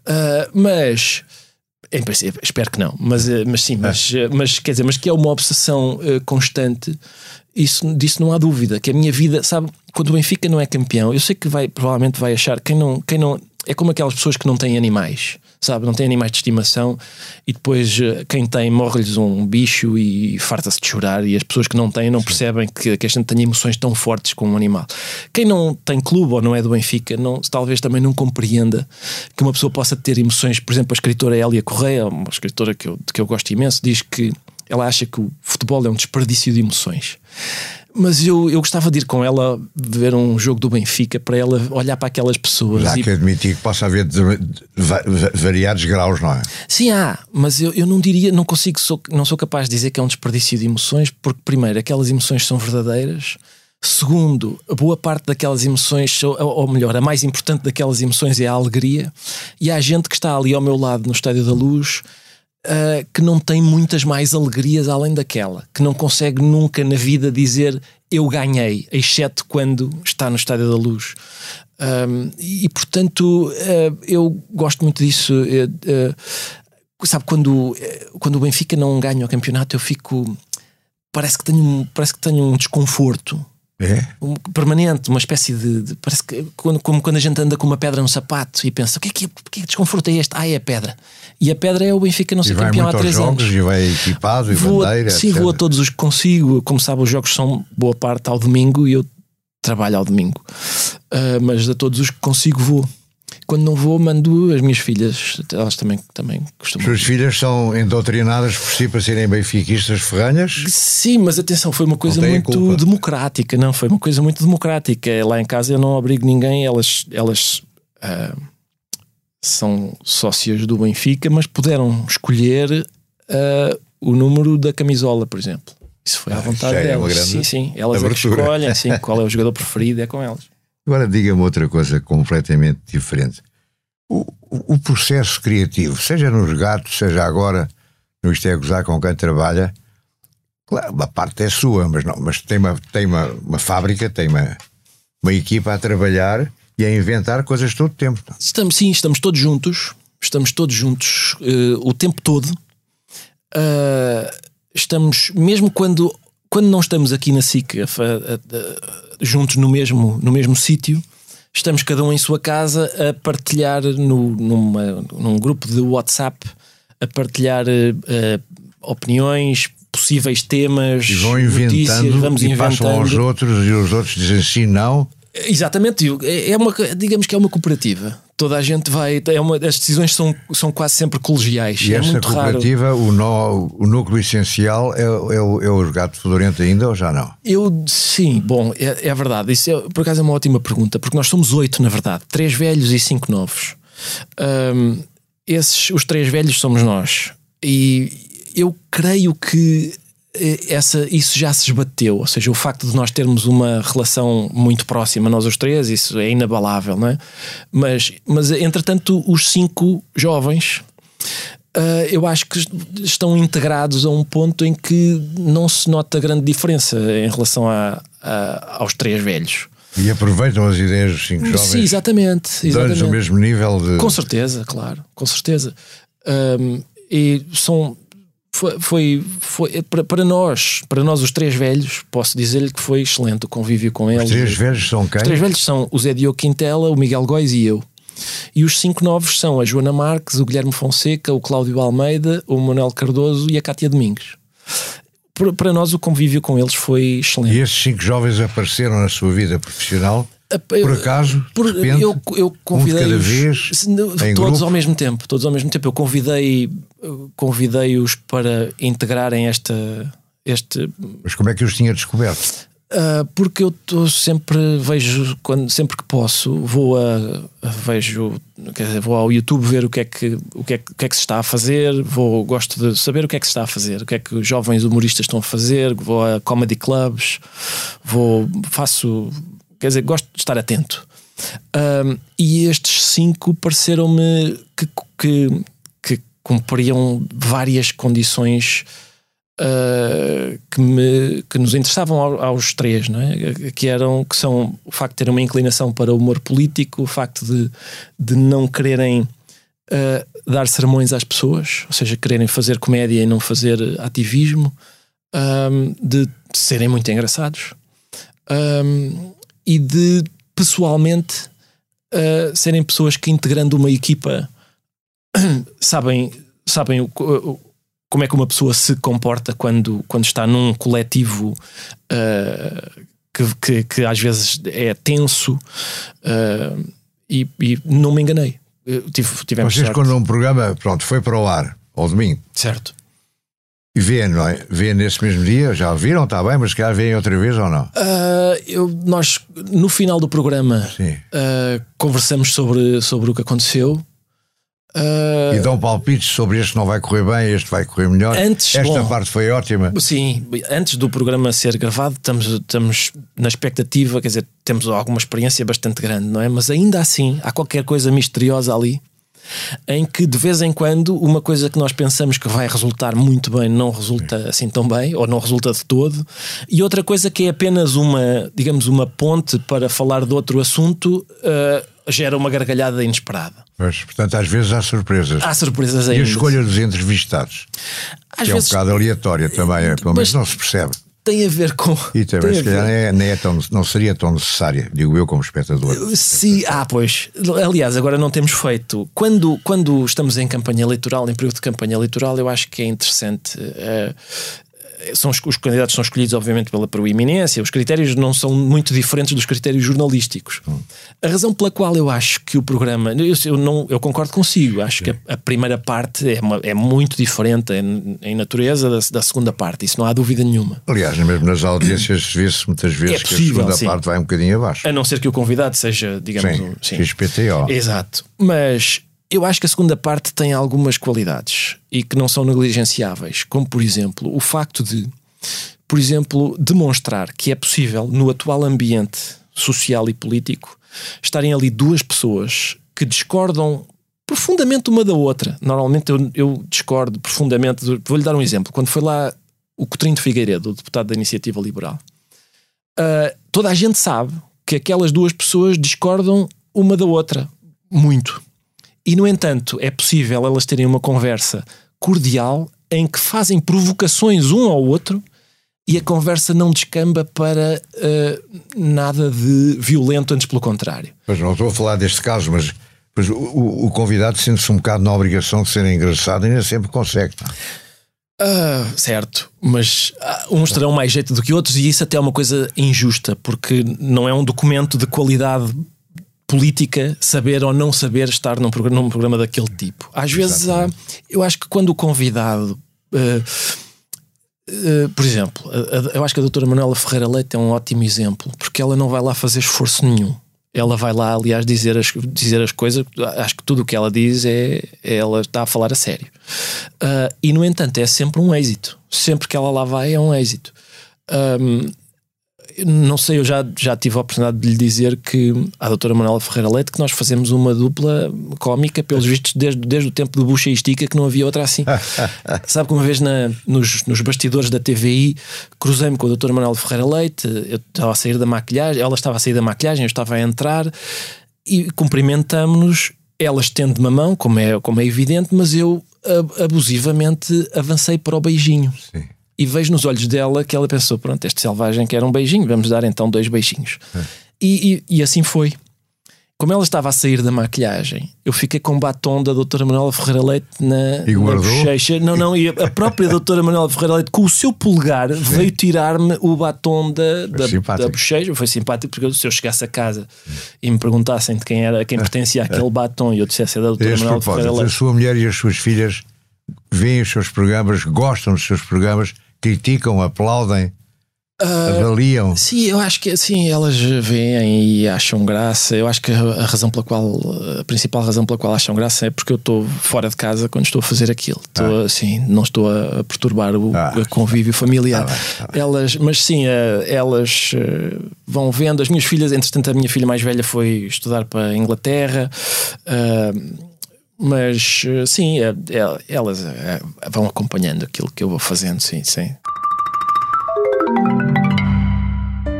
Ah, mas em princípio, espero que não, mas, eh, mas sim, mas, eh, mas quer dizer, mas que é uma obsessão eh, constante, isso, disso não há dúvida. Que a minha vida, sabe, quando o Benfica não é campeão, eu sei que vai, provavelmente vai achar quem não, quem não é como aquelas pessoas que não têm animais, sabe, não têm animais de estimação e depois eh, quem tem morre-lhes um bicho e farta-se de chorar, e as pessoas que não têm não percebem que, que a gente tem emoções tão fortes com um animal. Quem não tem clube ou não é do Benfica, não, talvez também não compreenda que uma pessoa possa ter emoções. Por exemplo, a escritora Hélia Correia, uma escritora que eu, que eu gosto imenso, diz que ela acha que o, futebol é um desperdício de emoções. Mas eu, eu gostava de ir com ela ver um jogo do Benfica para ela olhar para aquelas pessoas. Já e... que admitir que possa haver de, de, variados graus, não é? Sim, há, mas eu, eu não diria, não consigo, sou, não sou capaz de dizer que é um desperdício de emoções, porque, primeiro, aquelas emoções são verdadeiras. Segundo, a boa parte daquelas emoções, ou melhor, a mais importante daquelas emoções é a alegria. E há gente que está ali ao meu lado no Estádio da Luz uh, que não tem muitas mais alegrias além daquela, que não consegue nunca na vida dizer eu ganhei, exceto quando está no Estádio da Luz. Um, e portanto, uh, eu gosto muito disso. Uh, sabe, quando, quando o Benfica não ganha o campeonato, eu fico. Parece que tenho, parece que tenho um desconforto é? Um, permanente, uma espécie de, de, Parece que quando, como quando a gente anda com uma pedra no sapato e pensa: o que é que, que, que desconforto é este? Ah, é a pedra. E a pedra é o Benfica não ser campeão há três jogos, anos. E vai equipado e vou, bandeira. Sim, etc. vou a todos os que consigo. Como sabe, os jogos são boa parte ao domingo e eu trabalho ao domingo. Uh, mas a todos os que consigo vou. Quando não vou, mando as minhas filhas, elas também, também costumam. As suas filhas são endoutrinadas por si para serem benfiquistas ferranhas? Sim, mas atenção, foi uma coisa muito democrática, não? Foi uma coisa muito democrática. Lá em casa eu não obrigo ninguém, elas, elas uh, são sócias do Benfica, mas puderam escolher uh, o número da camisola, por exemplo. Isso foi à ah, vontade é delas. sim, sim. Elas é escolhem sim, qual é o jogador (laughs) preferido, é com elas. Agora diga-me outra coisa completamente diferente. O, o, processo criativo, seja nos gatos, seja agora no Isto é Gozar com quem trabalha, claro, uma parte é sua, mas, não, mas tem, uma, tem uma, uma fábrica, tem uma, uma equipa a trabalhar e a inventar coisas todo o tempo. Estamos, sim, estamos todos juntos, estamos todos juntos uh, o tempo todo. Uh, estamos, mesmo quando, quando não estamos aqui na SIC a, a, a, juntos no mesmo, no mesmo sítio, estamos cada um em sua casa a partilhar no, numa, num grupo de WhatsApp, a partilhar uh, opiniões, possíveis temas, e vão inventando, notícias, vamos e inventando. passam aos outros e os outros dizem sim, não. Exatamente, é, é uma, digamos que é uma cooperativa. Toda a gente vai. É uma, as decisões são, são quase sempre colegiais. E é essa muito cooperativa, raro. O, nó, o núcleo essencial é, é, o, é o gato fedorento ainda ou já não? Eu, sim, bom, é, é verdade. Isso é, por acaso é uma ótima pergunta, porque nós somos oito, na verdade: três velhos e cinco novos. Um, esses, os três velhos somos nós. E eu creio que essa, isso já se esbateu, ou seja, o facto de nós termos uma relação muito próxima, nós os três, isso é inabalável, não é? Mas, mas entretanto, os cinco jovens, uh, eu acho que estão integrados a um ponto em que não se nota grande diferença em relação a, a aos três velhos. E aproveitam as ideias dos cinco jovens. Sim, exatamente. exatamente. o mesmo nível de. Com certeza, claro, com certeza. Um, e são foi, foi, foi para, para, nós, para nós os três velhos, posso dizer-lhe que foi excelente o convívio com eles. Os três velhos são quem? Os três velhos são o Zé Diogo Quintela, o Miguel Góis e eu. E os cinco novos são a Joana Marques, o Guilherme Fonseca, o Cláudio Almeida, o Manuel Cardoso e a Cátia Domingos. Para nós o convívio com eles foi excelente. E esses cinco jovens apareceram na sua vida profissional? Por acaso, por, repente, eu, eu convidei um cada vez, todos ao mesmo tempo, todos ao mesmo tempo. Eu convidei, convidei-os para integrarem esta, este. Mas como é que os tinha descoberto? Uh, porque eu tô, sempre vejo quando sempre que posso vou a, a, vejo dizer, vou ao YouTube ver o que é que o que é, o que é que se está a fazer vou gosto de saber o que é que se está a fazer o que é que os jovens humoristas estão a fazer vou a comedy clubs vou faço Quer dizer, gosto de estar atento. Um, e estes cinco pareceram-me que, que, que, cumpriam várias condições uh, que, me, que nos interessavam aos três, não é? que, eram, que são o facto de terem uma inclinação para o humor político, o facto de, de não quererem uh, dar sermões às pessoas, ou seja, quererem fazer comédia e não fazer ativismo, um, de serem muito engraçados. Um, e de pessoalmente uh, serem pessoas que integrando uma equipa (coughs) sabem, sabem o, o, como é que uma pessoa se comporta quando, quando está num coletivo uh, que, que, que, às vezes é tenso uh, e, e, não me enganei. Tive, Vocês, sorte. quando um programa pronto, foi para o ar ao domingo, certo E vê, não é? Vê nesse mesmo dia, já viram, está bem, mas se calhar vêem outra vez ou não? Uh, eu, nós, no final do programa, uh, conversamos sobre, sobre o que aconteceu. Uh, e dão palpites sobre este não vai correr bem, este vai correr melhor. Antes, Esta bom, parte foi ótima. Sim, antes do programa ser gravado, estamos, estamos na expectativa, quer dizer, temos alguma experiência bastante grande, não é? Mas ainda assim, há qualquer coisa misteriosa ali em que de vez em quando uma coisa que nós pensamos que vai resultar muito bem não resulta assim tão bem, ou não resulta de todo, e outra coisa que é apenas uma, digamos, uma ponte para falar de outro assunto. Uh, gera uma gargalhada inesperada. Mas, portanto, às vezes há surpresas. Há surpresas ainda. E a escolha dos entrevistados, às que vezes... é um bocado aleatória também, é, pelo menos não se percebe tem a ver com. E também, se calhar, é, não, é tão, não seria tão necessária, digo eu, como espectador. Sim, ah, pois. Aliás, agora não temos feito. Quando, quando estamos em campanha eleitoral, em período de campanha eleitoral, eu acho que é interessante uh, são os, os, candidatos são escolhidos, obviamente, pela proeminência. Os critérios não são muito diferentes dos critérios jornalísticos. Hum. A razão pela qual eu acho que o programa. Eu, eu não, eu concordo consigo. Acho Sim. que a, a, primeira parte é, uma, é muito diferente em, em natureza da, da, segunda parte. Isso não há dúvida nenhuma. Aliás, mesmo nas audiências vê-se muitas vezes é possível, que a segunda sim. parte vai um bocadinho abaixo. A não ser que o convidado seja, digamos. Sim, sim. XPTO. Exato. Mas eu acho que a segunda parte tem algumas qualidades e que não são negligenciáveis, como por exemplo o facto de, por exemplo, demonstrar que é possível no atual ambiente social e político estarem ali duas pessoas que discordam profundamente uma da outra. Normalmente eu, eu discordo profundamente. Vou-lhe dar um exemplo. Quando foi lá o Coutinho de Figueiredo, o deputado da Iniciativa Liberal, uh, toda a gente sabe que aquelas duas pessoas discordam uma da outra muito. E, no entanto, é possível elas terem uma conversa cordial em que fazem provocações um ao outro e a conversa não descamba para uh, nada de violento, antes pelo contrário. Mas não estou a falar deste caso, mas, mas o, o, convidado sente-se um bocado na obrigação de ser engraçado e nem sempre consegue. Uh, certo, mas uh, uns terão mais jeito do que outros e isso até é uma coisa injusta, porque não é um documento de qualidade política saber ou não saber estar num programa, num programa daquele tipo. Às vezes há, eu acho que quando o convidado. Uh, uh, por exemplo, eu acho que a doutora Manuela Ferreira Leite é um ótimo exemplo, porque ela não vai lá fazer esforço nenhum. Ela vai lá, aliás, dizer as, dizer as coisas. Acho que tudo o que ela diz é, é ela está a falar a sério. Uh, e, no entanto, é sempre um êxito. Sempre que ela lá vai, é um êxito. Um, não sei, eu já, já tive a oportunidade de lhe dizer que à doutora Manuela Ferreira Leite que nós fazemos uma dupla cómica, pelos vistos, desde, desde o tempo do Bucha e Estica, que não havia outra assim. (laughs) Sabe que uma vez na, nos, nos bastidores da TVI cruzei-me com a doutora Manuela Ferreira Leite, eu estava a sair da maquilhagem, ela estava a sair da maquilhagem, eu estava a entrar e cumprimentamos-nos. Ela estende-me a mão, como é, como é evidente, mas eu abusivamente avancei para o beijinho. Sim e vejo nos olhos dela que ela pensou: pronto, este selvagem quer um beijinho, vamos dar então dois beijinhos. É. E, e, e, assim foi. Como ela estava a sair da maquilhagem, eu fiquei com o batom da doutora Manuela Ferreira Leite na, na bochecha. Não, não, e a própria doutora Manuela Ferreira Leite, com o seu polegar, Sim. veio tirar-me o batom da, da, da, bochecha. Foi simpático, porque se eu chegasse a casa e me perguntassem de quem era, a quem pertencia aquele batom e eu dissesse é da doutora Manuela Ferreira Leite. A sua mulher e as suas filhas veem os seus programas, gostam dos seus programas criticam, aplaudem, uh, avaliam? Sim, eu acho que sim, elas veem e acham graça. Eu acho que a razão pela qual, a principal razão pela qual acham graça é porque eu estou fora de casa quando estou a fazer aquilo. Estou ah. assim, não estou a perturbar o ah. convívio familiar. Tá bem, tá bem. Elas, mas sim, eh, elas eh, vão vendo. As minhas filhas, entretanto, a minha filha mais velha foi estudar para a Inglaterra. Uh, mas eh, sim, é, é, elas é, vão acompanhando aquilo que eu vou fazendo, sim, sim.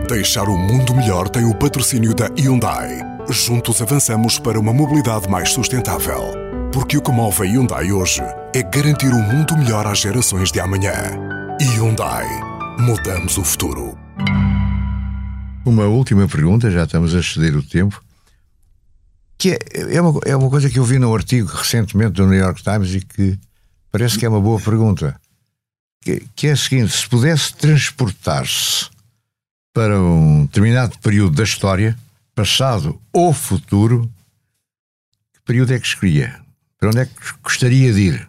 Deixar o mundo melhor tem o patrocínio da Hyundai. Juntos avançamos para uma mobilidade mais sustentável. Porque o que move a Hyundai hoje é garantir um mundo melhor às gerações de amanhã. Hyundai. Mudamos o futuro. Uma última pergunta, já estamos a exceder o tempo que é, é, uma, é uma coisa que eu vi num artigo recentemente do New York Times e que parece que é uma boa pergunta. Que, que é a seguinte: se pudesse transportar-se para um determinado período da história, passado ou futuro, que período é que escolhia? Para onde é que gostaria de ir?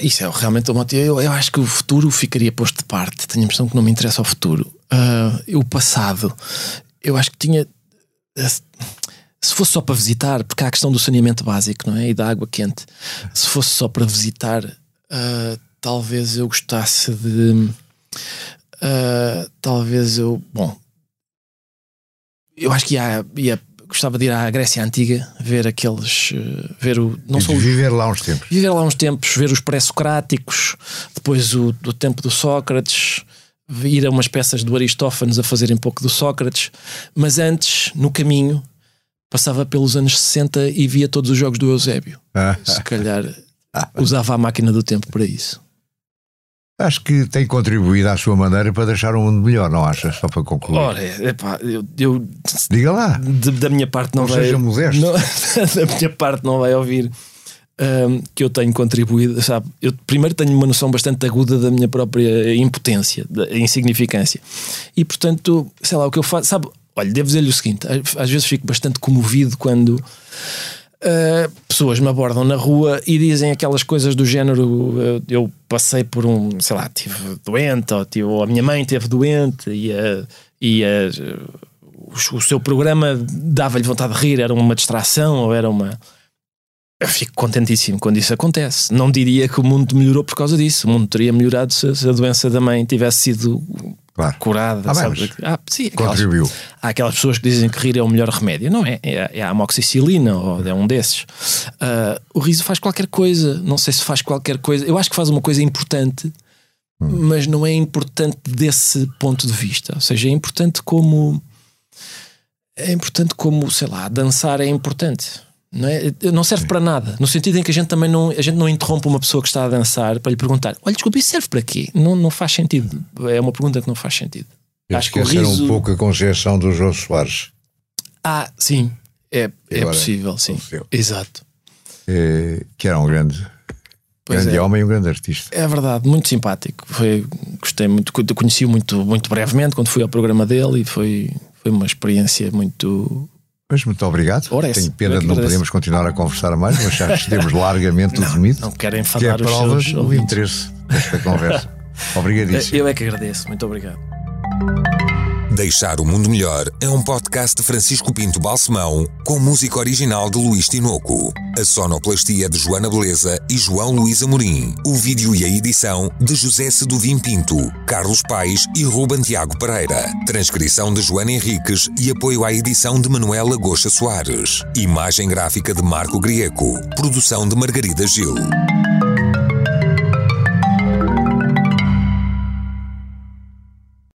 Isso é realmente motivo. Eu, eu acho que o futuro ficaria posto de parte. Tenho a impressão que não me interessa o futuro. Uh, o passado, eu acho que tinha. Se fosse só para visitar, porque há a questão do saneamento básico, não é? E da água quente. Se fosse só para visitar, uh, talvez eu gostasse de. Uh, talvez eu. Bom. Eu acho que ia, ia gostava de ir à Grécia Antiga, ver aqueles. Eh, ver o. Não só viver lá uns tempos. Viver lá uns tempos, ver os pré-socráticos, depois o do tempo do Sócrates, ir a umas peças do Aristófanes a fazerem um pouco do Sócrates, mas antes, no caminho, passava pelos anos 60 e via todos os jogos do Eusébio. Se calhar usava a máquina do tempo para isso. Acho que tem contribuído à sua maneira para deixar o mundo melhor, não achas? Só para concluir. Ora, epá, eu, eu Diga lá. De, da minha parte não, não vai. Seja modesto. Não, (laughs) da minha parte não vai ouvir um, que eu tenho contribuído. Sabe? Eu primeiro tenho uma noção bastante aguda da minha própria impotência, da insignificância. E portanto, sei lá, o que eu faço. Sabe, olha, devo dizer-lhe o seguinte: às vezes fico bastante comovido quando Uh, pessoas me abordam na rua e dizem aquelas coisas do género: eu, eu passei por um, sei lá, tive doente, ou, tive, ou a minha mãe teve doente, e, uh, e uh, o, o, seu programa dava-lhe vontade de rir, era uma distração ou era uma. Eu fico contentíssimo quando isso acontece. Não diria que o mundo melhorou por causa disso. O mundo teria melhorado se, se a doença da mãe tivesse sido claro. curada. Ah? Ah, sim, aquelas, Contribuiu. Há aquelas pessoas que dizem que rir é o melhor remédio. Não é? É, é a amoxicilina ou é um desses. Uh, o riso faz qualquer coisa. Não sei se faz qualquer coisa. Eu acho que faz uma coisa importante, hum. mas não é importante desse ponto de vista. Ou seja, é importante como. É importante como, sei lá, dançar é importante. Não, é? não serve Sim. para nada, no sentido em que a gente também não, a gente não interrompe uma pessoa que está a dançar para lhe perguntar: Olha, desculpa, isso serve para quê? Não, não faz sentido. É uma pergunta que não faz sentido. Eu Acho que riso... um pouco a concepção do João Soares. Ah, sim, é, é possível, sim. Exato. É, que era um grande, grande é. homem e um grande artista. É verdade, muito simpático. Foi, gostei muito, conheci-o muito, muito brevemente quando fui ao programa dele e foi, foi uma experiência muito mas muito obrigado. Ora, Tenho pena de não podermos continuar a conversar mais, mas já estemos (laughs) largamente não, resumido. Não querem falar que é prova do interesse desta conversa. (laughs) Obrigadíssimo. Eu é que agradeço. Muito obrigado. Deixar o Mundo Melhor é um podcast de Francisco Pinto Balsemão com música original de Luís Tinoco. A sonoplastia de Joana Beleza e João Luís Amorim. O vídeo e a edição de José Seduvim Pinto, Carlos Paes e Ruben Tiago Pereira. Transcrição de Joana Henriques e apoio à edição de Manuela Goxa Soares. Imagem gráfica de Marco Grieco. Produção de Margarida Gil.